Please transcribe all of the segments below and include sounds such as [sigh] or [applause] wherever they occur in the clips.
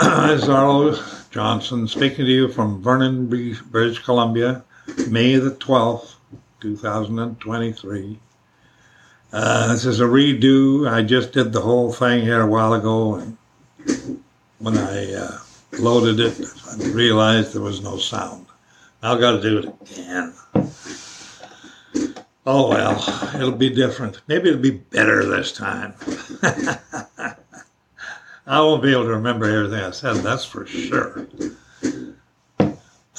this [clears throat] is Arlo Johnson speaking to you from Vernon, British Columbia, May the 12th, 2023. Uh, this is a redo. I just did the whole thing here a while ago, and when I uh, loaded it, I realized there was no sound. I've got to do it again. Oh well, it'll be different. Maybe it'll be better this time. [laughs] I won't be able to remember everything I said, that's for sure.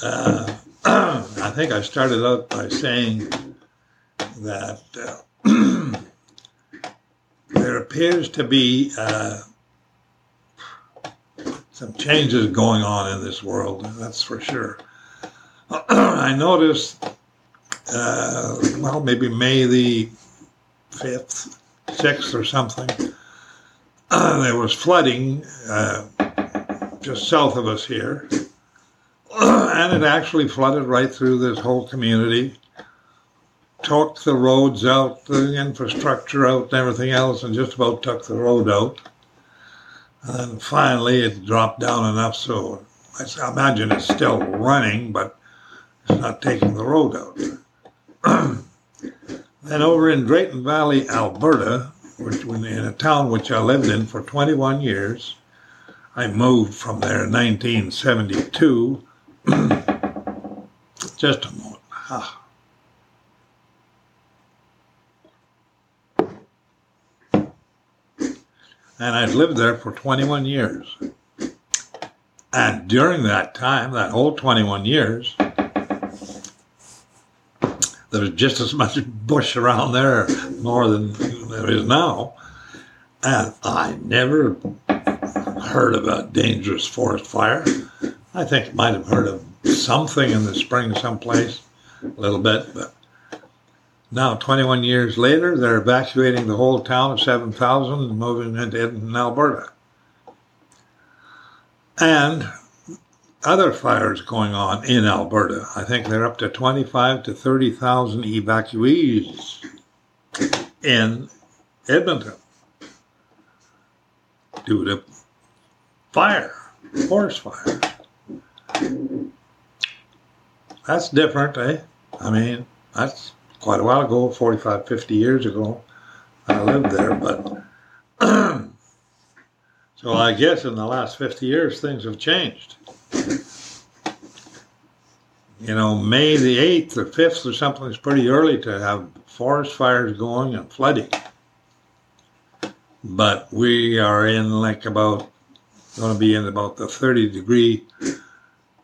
Uh, [clears throat] I think I started out by saying that uh, [clears throat] there appears to be uh, some changes going on in this world, that's for sure. [clears throat] I noticed, uh, well, maybe May the 5th, 6th or something, [clears throat] there was flooding uh, just south of us here. [clears throat] and it actually flooded right through this whole community, took the roads out, the infrastructure out, and everything else, and just about took the road out. And finally, it dropped down enough so I imagine it's still running, but it's not taking the road out. [clears throat] then over in Drayton Valley, Alberta, which in a town which I lived in for 21 years, I moved from there in 1972. [clears throat] Just a moment. Ah. And I'd lived there for 21 years. And during that time, that whole 21 years, there was just as much bush around there, more than there is now. And I never heard of a dangerous forest fire. I think I might have heard of something in the spring someplace, a little bit, but now 21 years later, they're evacuating the whole town of 7,000 and moving into Edmonton, Alberta. And other fires going on in Alberta. I think they're up to 25 to 30,000 evacuees in Edmonton due to fire, forest fire. That's different, eh? I mean, that's quite a while ago, 45, 50 years ago. I lived there, but [clears throat] so I guess in the last 50 years things have changed you know, May the 8th or 5th or something is pretty early to have forest fires going and flooding. But we are in like about, going to be in about the 30 degree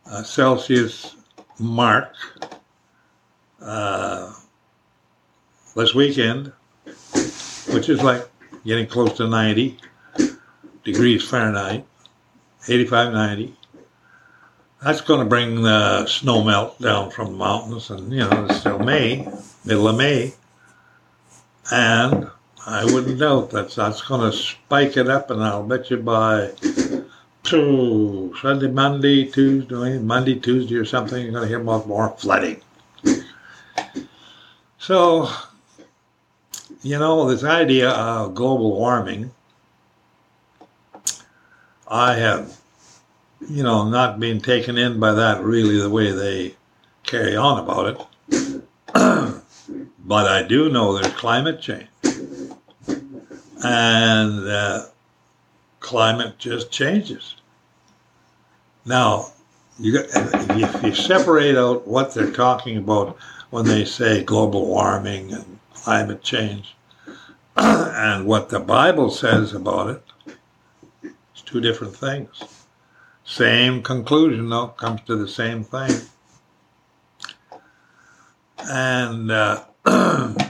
uh, Celsius mark uh, this weekend, which is like getting close to 90 degrees Fahrenheit, 85, 90 that's going to bring the snow melt down from the mountains, and you know it's still May, middle of May, and I wouldn't doubt that that's going to spike it up, and I'll bet you by Sunday, Monday, Tuesday, Monday, Tuesday, or something, you're going to hear about more flooding. So, you know, this idea of global warming, I have you know, not being taken in by that really the way they carry on about it. [clears throat] but I do know there's climate change. And uh, climate just changes. Now, you got, if you separate out what they're talking about when they say global warming and climate change [clears throat] and what the Bible says about it, it's two different things. Same conclusion, though, comes to the same thing. And, uh, [clears throat]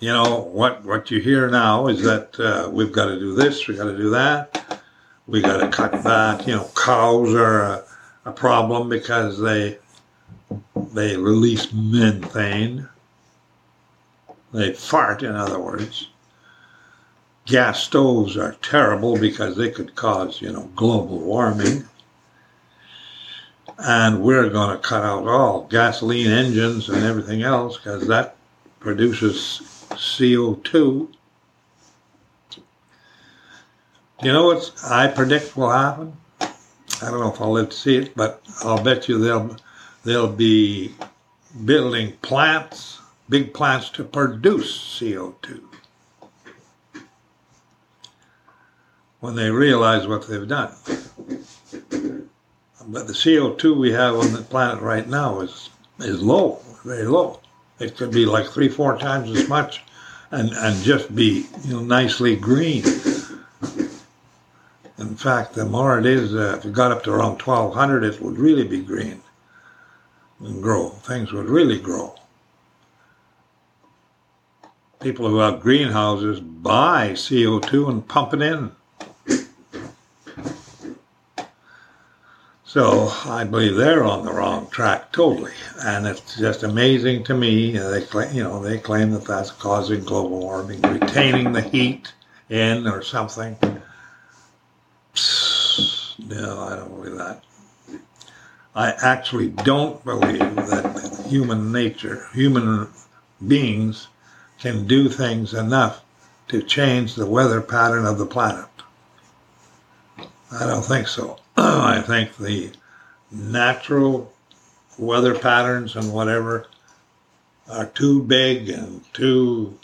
you know, what, what you hear now is that uh, we've got to do this, we've got to do that, we got to cut back. You know, cows are a, a problem because they they release methane. They fart, in other words gas stoves are terrible because they could cause, you know, global warming. And we're going to cut out all gasoline engines and everything else because that produces CO2. You know what I predict will happen? I don't know if I'll live to see it, but I'll bet you they'll they'll be building plants, big plants to produce CO2. When they realize what they've done. But the CO2 we have on the planet right now is is low, very low. It could be like three, four times as much and, and just be you know nicely green. In fact, the more it is, uh, if it got up to around 1200, it would really be green and grow. Things would really grow. People who have greenhouses buy CO2 and pump it in. So I believe they're on the wrong track totally, and it's just amazing to me. They claim, you know, they claim that that's causing global warming, retaining the heat in or something. No, I don't believe that. I actually don't believe that human nature, human beings, can do things enough to change the weather pattern of the planet. I don't think so. [clears throat] I think the natural weather patterns and whatever are too big and too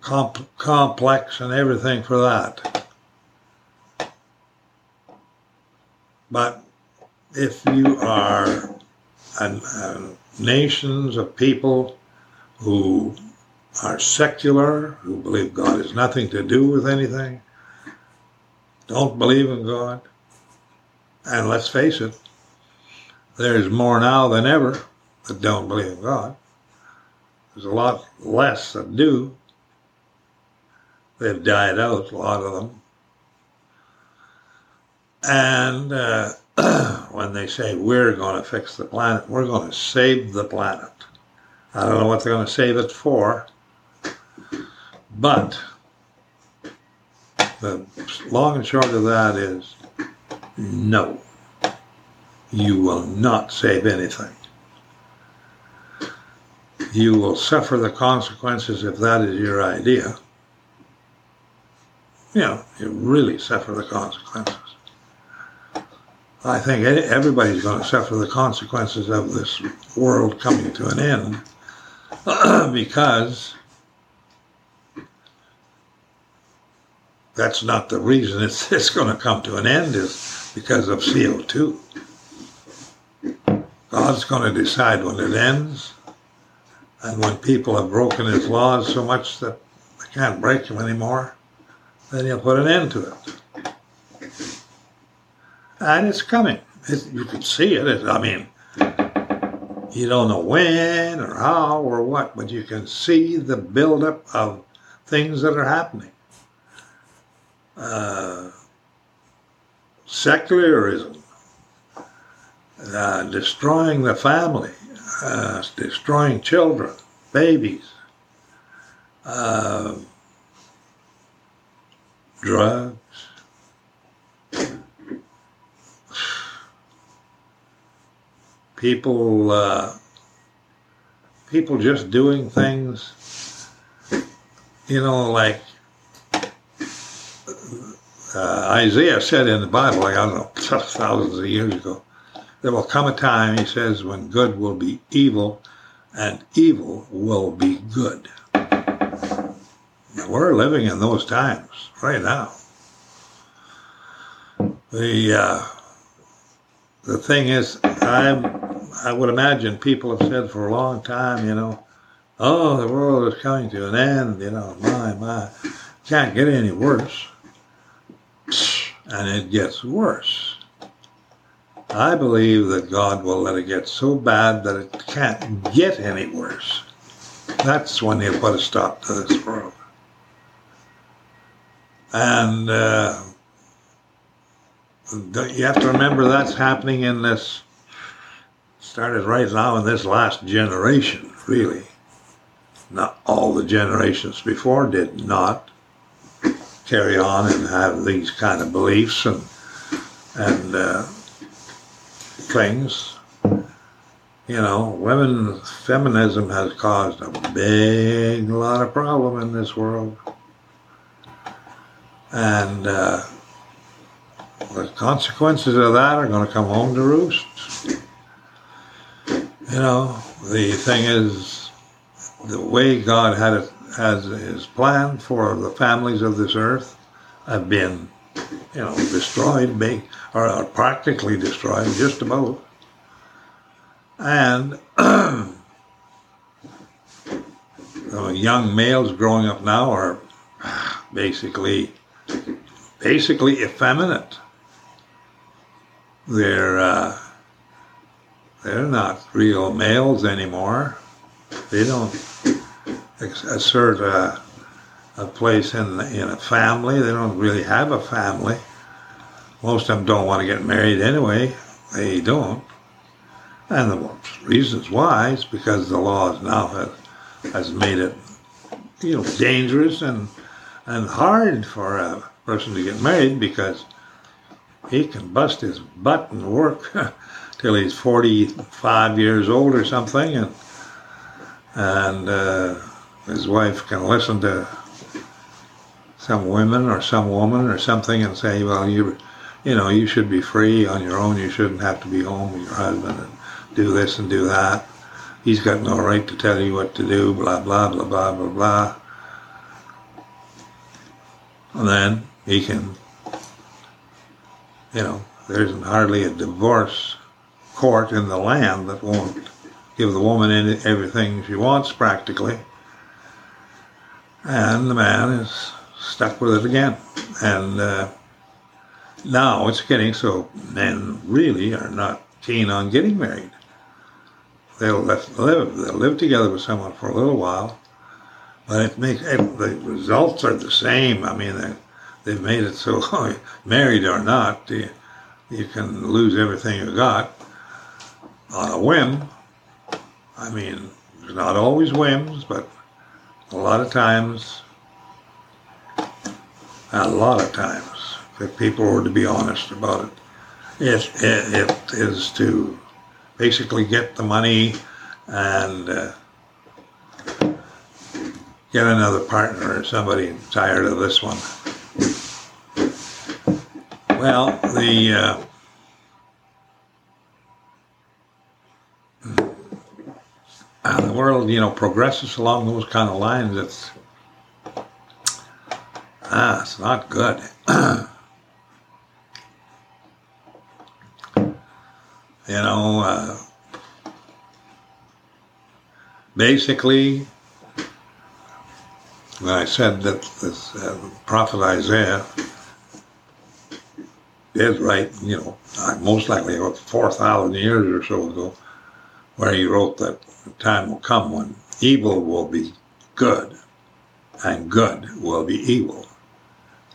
comp- complex and everything for that. But if you are a, a nations of people who are secular, who believe God has nothing to do with anything, don't believe in God, and let's face it, there's more now than ever that don't believe in God. There's a lot less that do. They've died out, a lot of them. And uh, [clears throat] when they say we're going to fix the planet, we're going to save the planet. I don't know what they're going to save it for, but the long and short of that is no, you will not save anything. You will suffer the consequences if that is your idea. You know, you really suffer the consequences. I think everybody's going to suffer the consequences of this world coming to an end [clears throat] because that's not the reason it's, [laughs] it's going to come to an end is because of CO2. God's going to decide when it ends and when people have broken his laws so much that they can't break them anymore, then he'll put an end to it and it's coming. It, you can see it. it. I mean, you don't know when or how or what, but you can see the buildup of things that are happening. Uh, secularism, uh, destroying the family, uh, destroying children, babies, uh, drugs, people uh, people just doing things you know like uh, Isaiah said in the Bible like I don't know [laughs] thousands of years ago there will come a time he says when good will be evil and evil will be good we're living in those times right now the uh, the thing is I'm I would imagine people have said for a long time, you know, oh, the world is coming to an end, you know, my, my, can't get any worse. And it gets worse. I believe that God will let it get so bad that it can't get any worse. That's when he'll put a stop to this world. And uh, you have to remember that's happening in this started right now in this last generation, really. Not all the generations before did not carry on and have these kind of beliefs and and uh, things. You know, women feminism has caused a big lot of problem in this world. And uh, the consequences of that are going to come home to roost. You know, the thing is, the way God had it, has his plan for the families of this earth have been, you know, destroyed, or practically destroyed, just about. And [clears throat] young males growing up now are basically basically effeminate. They're uh, they're not real males anymore. They don't assert a, a place in in a family. They don't really have a family. Most of them don't want to get married anyway. They don't. And the reasons why is because the laws now have, has made it, you know, dangerous and and hard for a person to get married because he can bust his butt and work [laughs] till he's 45 years old or something, and and uh, his wife can listen to some women or some woman or something and say, well, you you know, you should be free on your own. You shouldn't have to be home with your husband and do this and do that. He's got no right to tell you what to do, blah, blah, blah, blah, blah, blah. And then he can, you know, there isn't hardly a divorce court in the land that won't give the woman everything she wants practically. And the man is stuck with it again. And uh, now it's getting so men really are not keen on getting married. They'll live, they'll live together with someone for a little while, but it makes the results are the same. I mean, they, they've made it so [laughs] married or not, you, you can lose everything you got on a whim. I mean, there's not always whims, but a lot of times, a lot of times, if people were to be honest about it, it, it, it is to basically get the money and uh, get another partner or somebody tired of this one. Well, the uh, uh, the world, you know, progresses along those kind of lines. It's ah, it's not good. [clears throat] you know, uh, basically, when I said that this uh, prophet Isaiah is right, you know, most likely about 4,000 years or so ago, where he wrote that the time will come when evil will be good and good will be evil.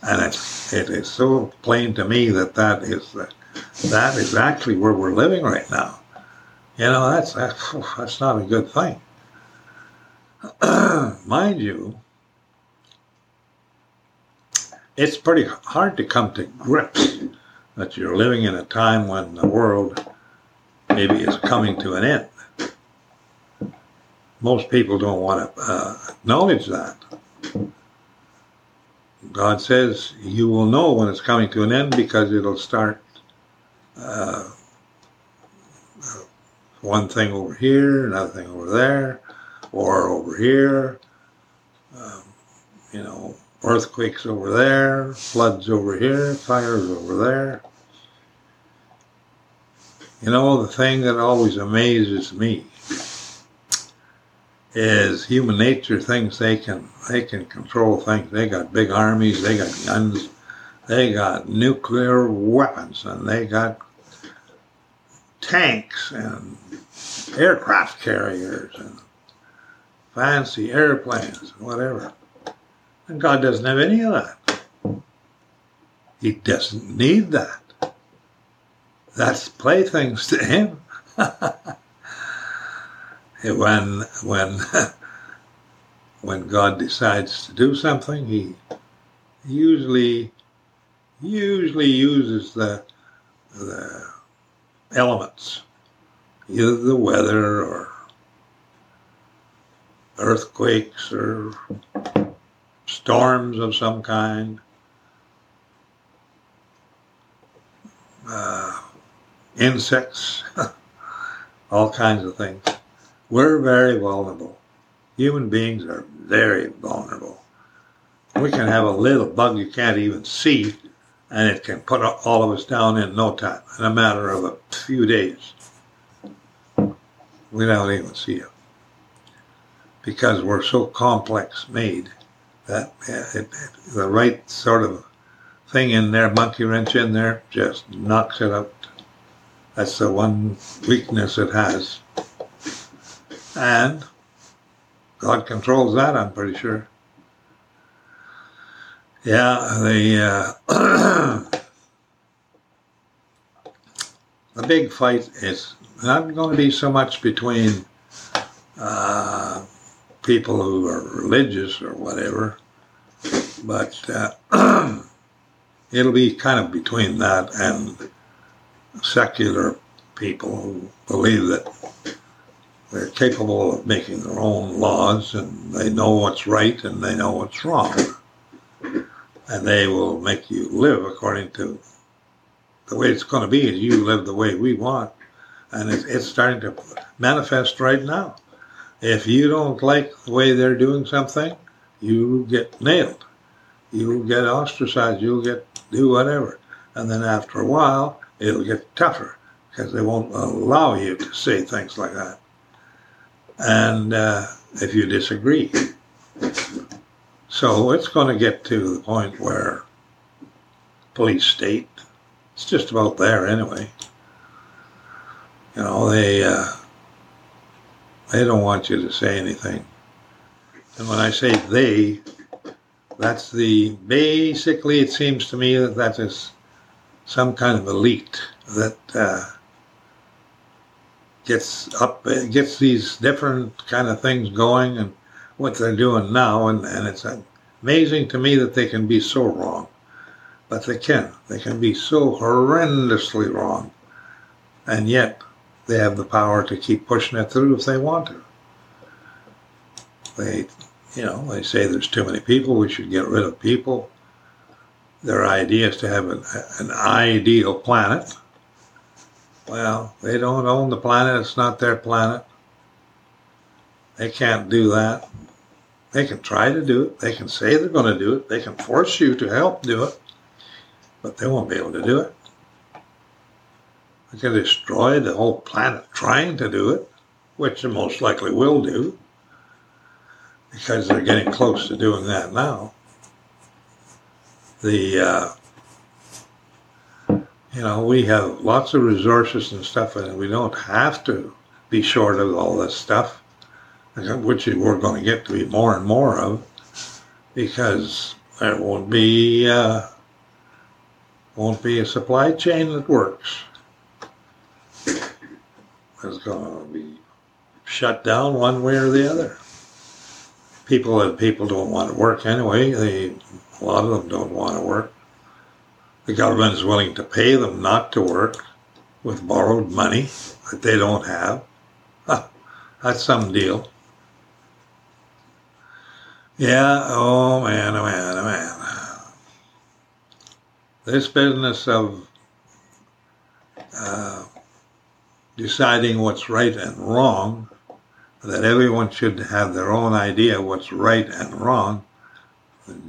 And it's, it is so plain to me that that is, that is actually where we're living right now. You know, that's, that's, that's not a good thing. [clears throat] Mind you, it's pretty hard to come to grips that you're living in a time when the world maybe is coming to an end most people don't want to uh, acknowledge that. God says you will know when it's coming to an end because it'll start uh, one thing over here, another thing over there, or over here. Um, you know, earthquakes over there, floods over here, fires over there. You know, the thing that always amazes me is human nature thinks they can they can control things. They got big armies, they got guns, they got nuclear weapons, and they got tanks and aircraft carriers and fancy airplanes and whatever. And God doesn't have any of that. He doesn't need that. That's playthings to him. [laughs] when when [laughs] when God decides to do something, He usually usually uses the the elements, either the weather or earthquakes or storms of some kind, uh, insects, [laughs] all kinds of things. We're very vulnerable. Human beings are very vulnerable. We can have a little bug you can't even see, and it can put all of us down in no time, in a matter of a few days. We don't even see it because we're so complex made that it, it, the right sort of thing in there, monkey wrench in there, just knocks it out. That's the one weakness it has. And God controls that, I'm pretty sure. Yeah, the uh, [clears throat] the big fight is not going to be so much between uh, people who are religious or whatever, but uh, [clears throat] it'll be kind of between that and secular people who believe that they're capable of making their own laws and they know what's right and they know what's wrong. And they will make you live according to the way it's going to be is you live the way we want. And it's, it's starting to manifest right now. If you don't like the way they're doing something, you get nailed. You'll get ostracized. You'll get do whatever. And then after a while, it'll get tougher because they won't allow you to say things like that. And uh, if you disagree. So it's going to get to the point where police state, it's just about there anyway. You know, they uh, they don't want you to say anything. And when I say they, that's the basically it seems to me that that is some kind of elite that uh, gets up gets these different kind of things going and what they're doing now and, and it's amazing to me that they can be so wrong but they can they can be so horrendously wrong and yet they have the power to keep pushing it through if they want to they you know, they say there's too many people, we should get rid of people. Their idea is to have an, an ideal planet. Well, they don't own the planet, it's not their planet. They can't do that. They can try to do it, they can say they're going to do it, they can force you to help do it, but they won't be able to do it. They can destroy the whole planet trying to do it, which they most likely will do because they're getting close to doing that now. The uh, you know we have lots of resources and stuff, and we don't have to be short of all this stuff, which we're going to get to be more and more of, because there won't be uh, won't be a supply chain that works. It's going to be shut down one way or the other people people don't want to work anyway. They a lot of them don't want to work. The government is willing to pay them not to work with borrowed money that they don't have. That's some deal. Yeah, oh man, oh man, oh man. This business of uh, deciding what's right and wrong that everyone should have their own idea what's right and wrong,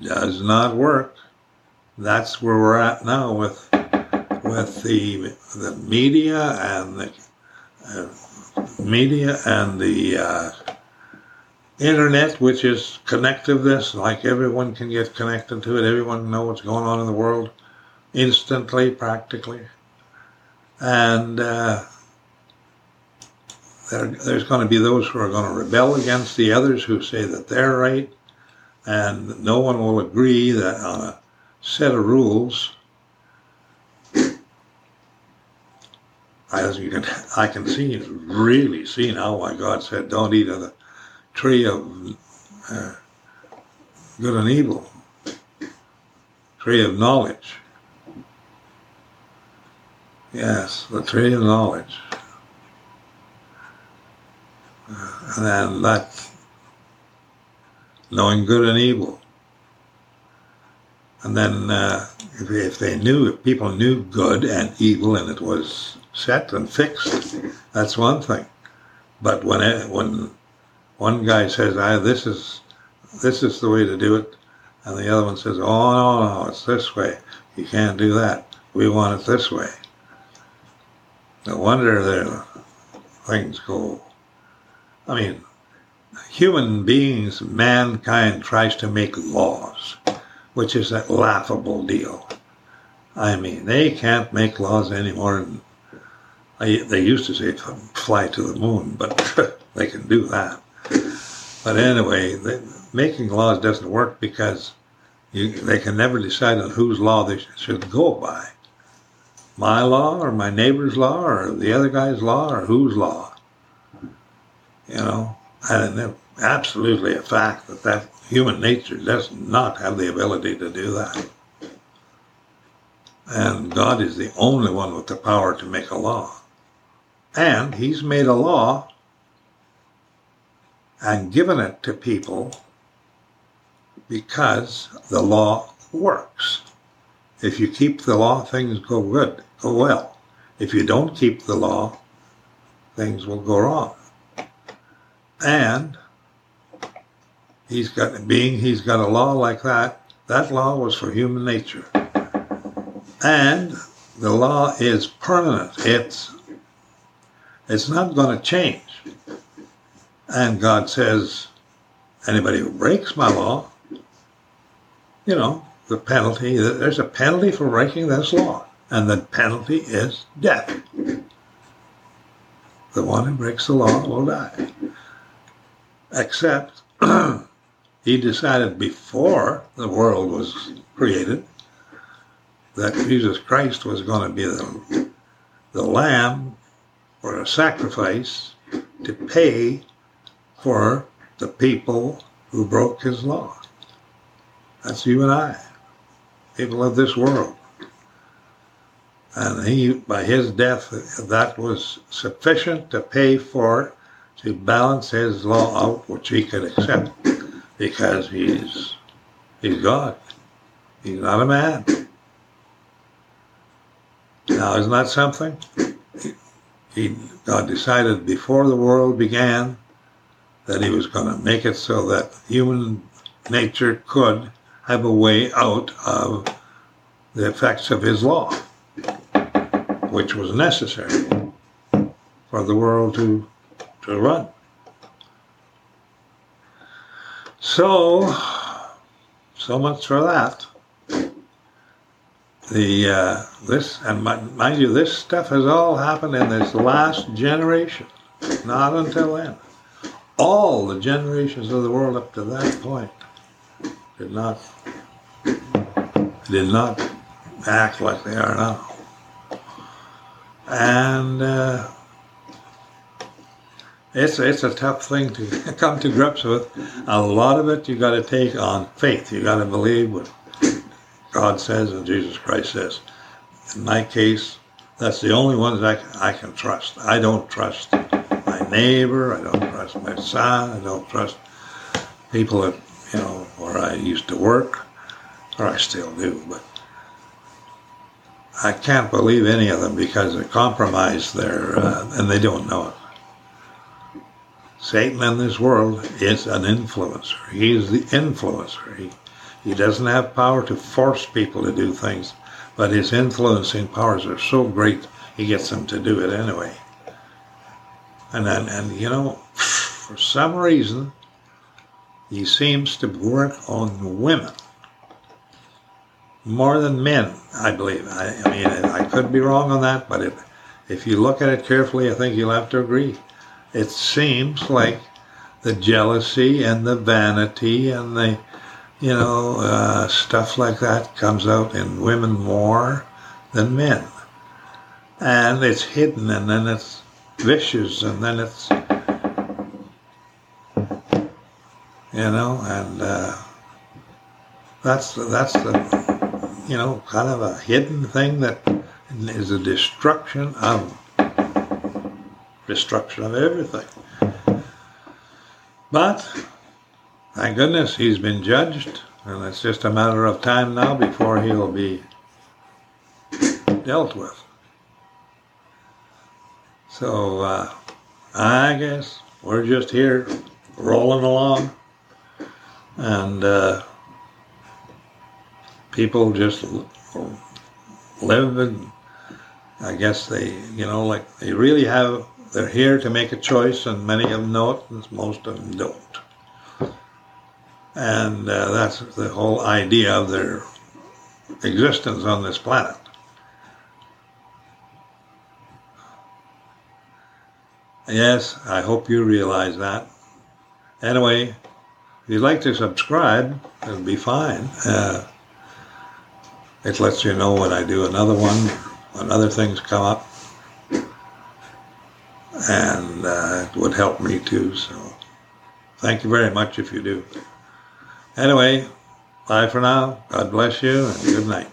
does not work. That's where we're at now with with the the media and the uh, media and the uh, internet, which is connectiveness. Like everyone can get connected to it. Everyone know what's going on in the world instantly, practically, and uh, there, there's going to be those who are going to rebel against the others who say that they're right, and no one will agree that on a set of rules. As you can, I can see, really see now why God said, "Don't eat of the tree of uh, good and evil, tree of knowledge." Yes, the tree of knowledge and then that knowing good and evil. And then uh, if, if they knew, if people knew good and evil and it was set and fixed, that's one thing. But when it, when one guy says, "I this is this is the way to do it," and the other one says, "Oh no, no, it's this way. You can't do that. We want it this way." No wonder there things go. I mean, human beings, mankind tries to make laws, which is a laughable deal. I mean, they can't make laws anymore than they used to say fly to the moon, but [laughs] they can do that. But anyway, making laws doesn't work because you, they can never decide on whose law they should go by. My law or my neighbor's law or the other guy's law or whose law. You know, and it's absolutely a fact that that human nature does not have the ability to do that. And God is the only one with the power to make a law. And He's made a law and given it to people because the law works. If you keep the law, things go good, go well. If you don't keep the law, things will go wrong. And he's got being he's got a law like that, that law was for human nature. And the law is permanent. It's it's not going to change. And God says, anybody who breaks my law, you know, the penalty, there's a penalty for breaking this law. And the penalty is death. The one who breaks the law will die. Except [clears throat] he decided before the world was created that Jesus Christ was going to be the, the lamb or a sacrifice to pay for the people who broke his law. That's you and I, people of this world. And he, by his death, that was sufficient to pay for, to balance his law out, which he could accept, because he's, he's God. He's not a man. Now, isn't that something? He, God decided before the world began that he was going to make it so that human nature could have a way out of the effects of his law, which was necessary for the world to, to run. So, so much for that. The uh, this and mind you, this stuff has all happened in this last generation, not until then. All the generations of the world up to that point did not did not act like they are now. And uh, it's it's a tough thing to [laughs] come to grips with. A lot of it you got to take on faith. You got to believe what God says and Jesus Christ says. In my case, that's the only ones I can, I can trust. I don't trust my neighbor. I don't trust my son. I don't trust people that you know where I used to work, or I still do, but I can't believe any of them because they compromise their, uh, and they don't know it. Satan in this world is an influencer. He is the influencer. He, he doesn't have power to force people to do things, but his influencing powers are so great, he gets them to do it anyway. And then, and you know, for some reason, he seems to work on women more than men, I believe. I, I mean, I could be wrong on that, but it, if you look at it carefully, I think you'll have to agree. It seems like the jealousy and the vanity and the, you know, uh, stuff like that comes out in women more than men. And it's hidden and then it's vicious and then it's you know, and uh, that's that's the you know kind of a hidden thing that is a destruction of destruction of everything. But thank goodness he's been judged And it's just a matter of time now before he'll be dealt with. So uh, I guess we're just here rolling along. And uh, people just live and I guess they, you know, like they really have, they're here to make a choice, and many of them know it, and most of them don't. And uh, that's the whole idea of their existence on this planet. Yes, I hope you realize that. Anyway, if you'd like to subscribe, it'll be fine. Uh, it lets you know when I do another one, when other things come up. And uh, it would help me too, so thank you very much if you do. Anyway, bye for now. God bless you and good night.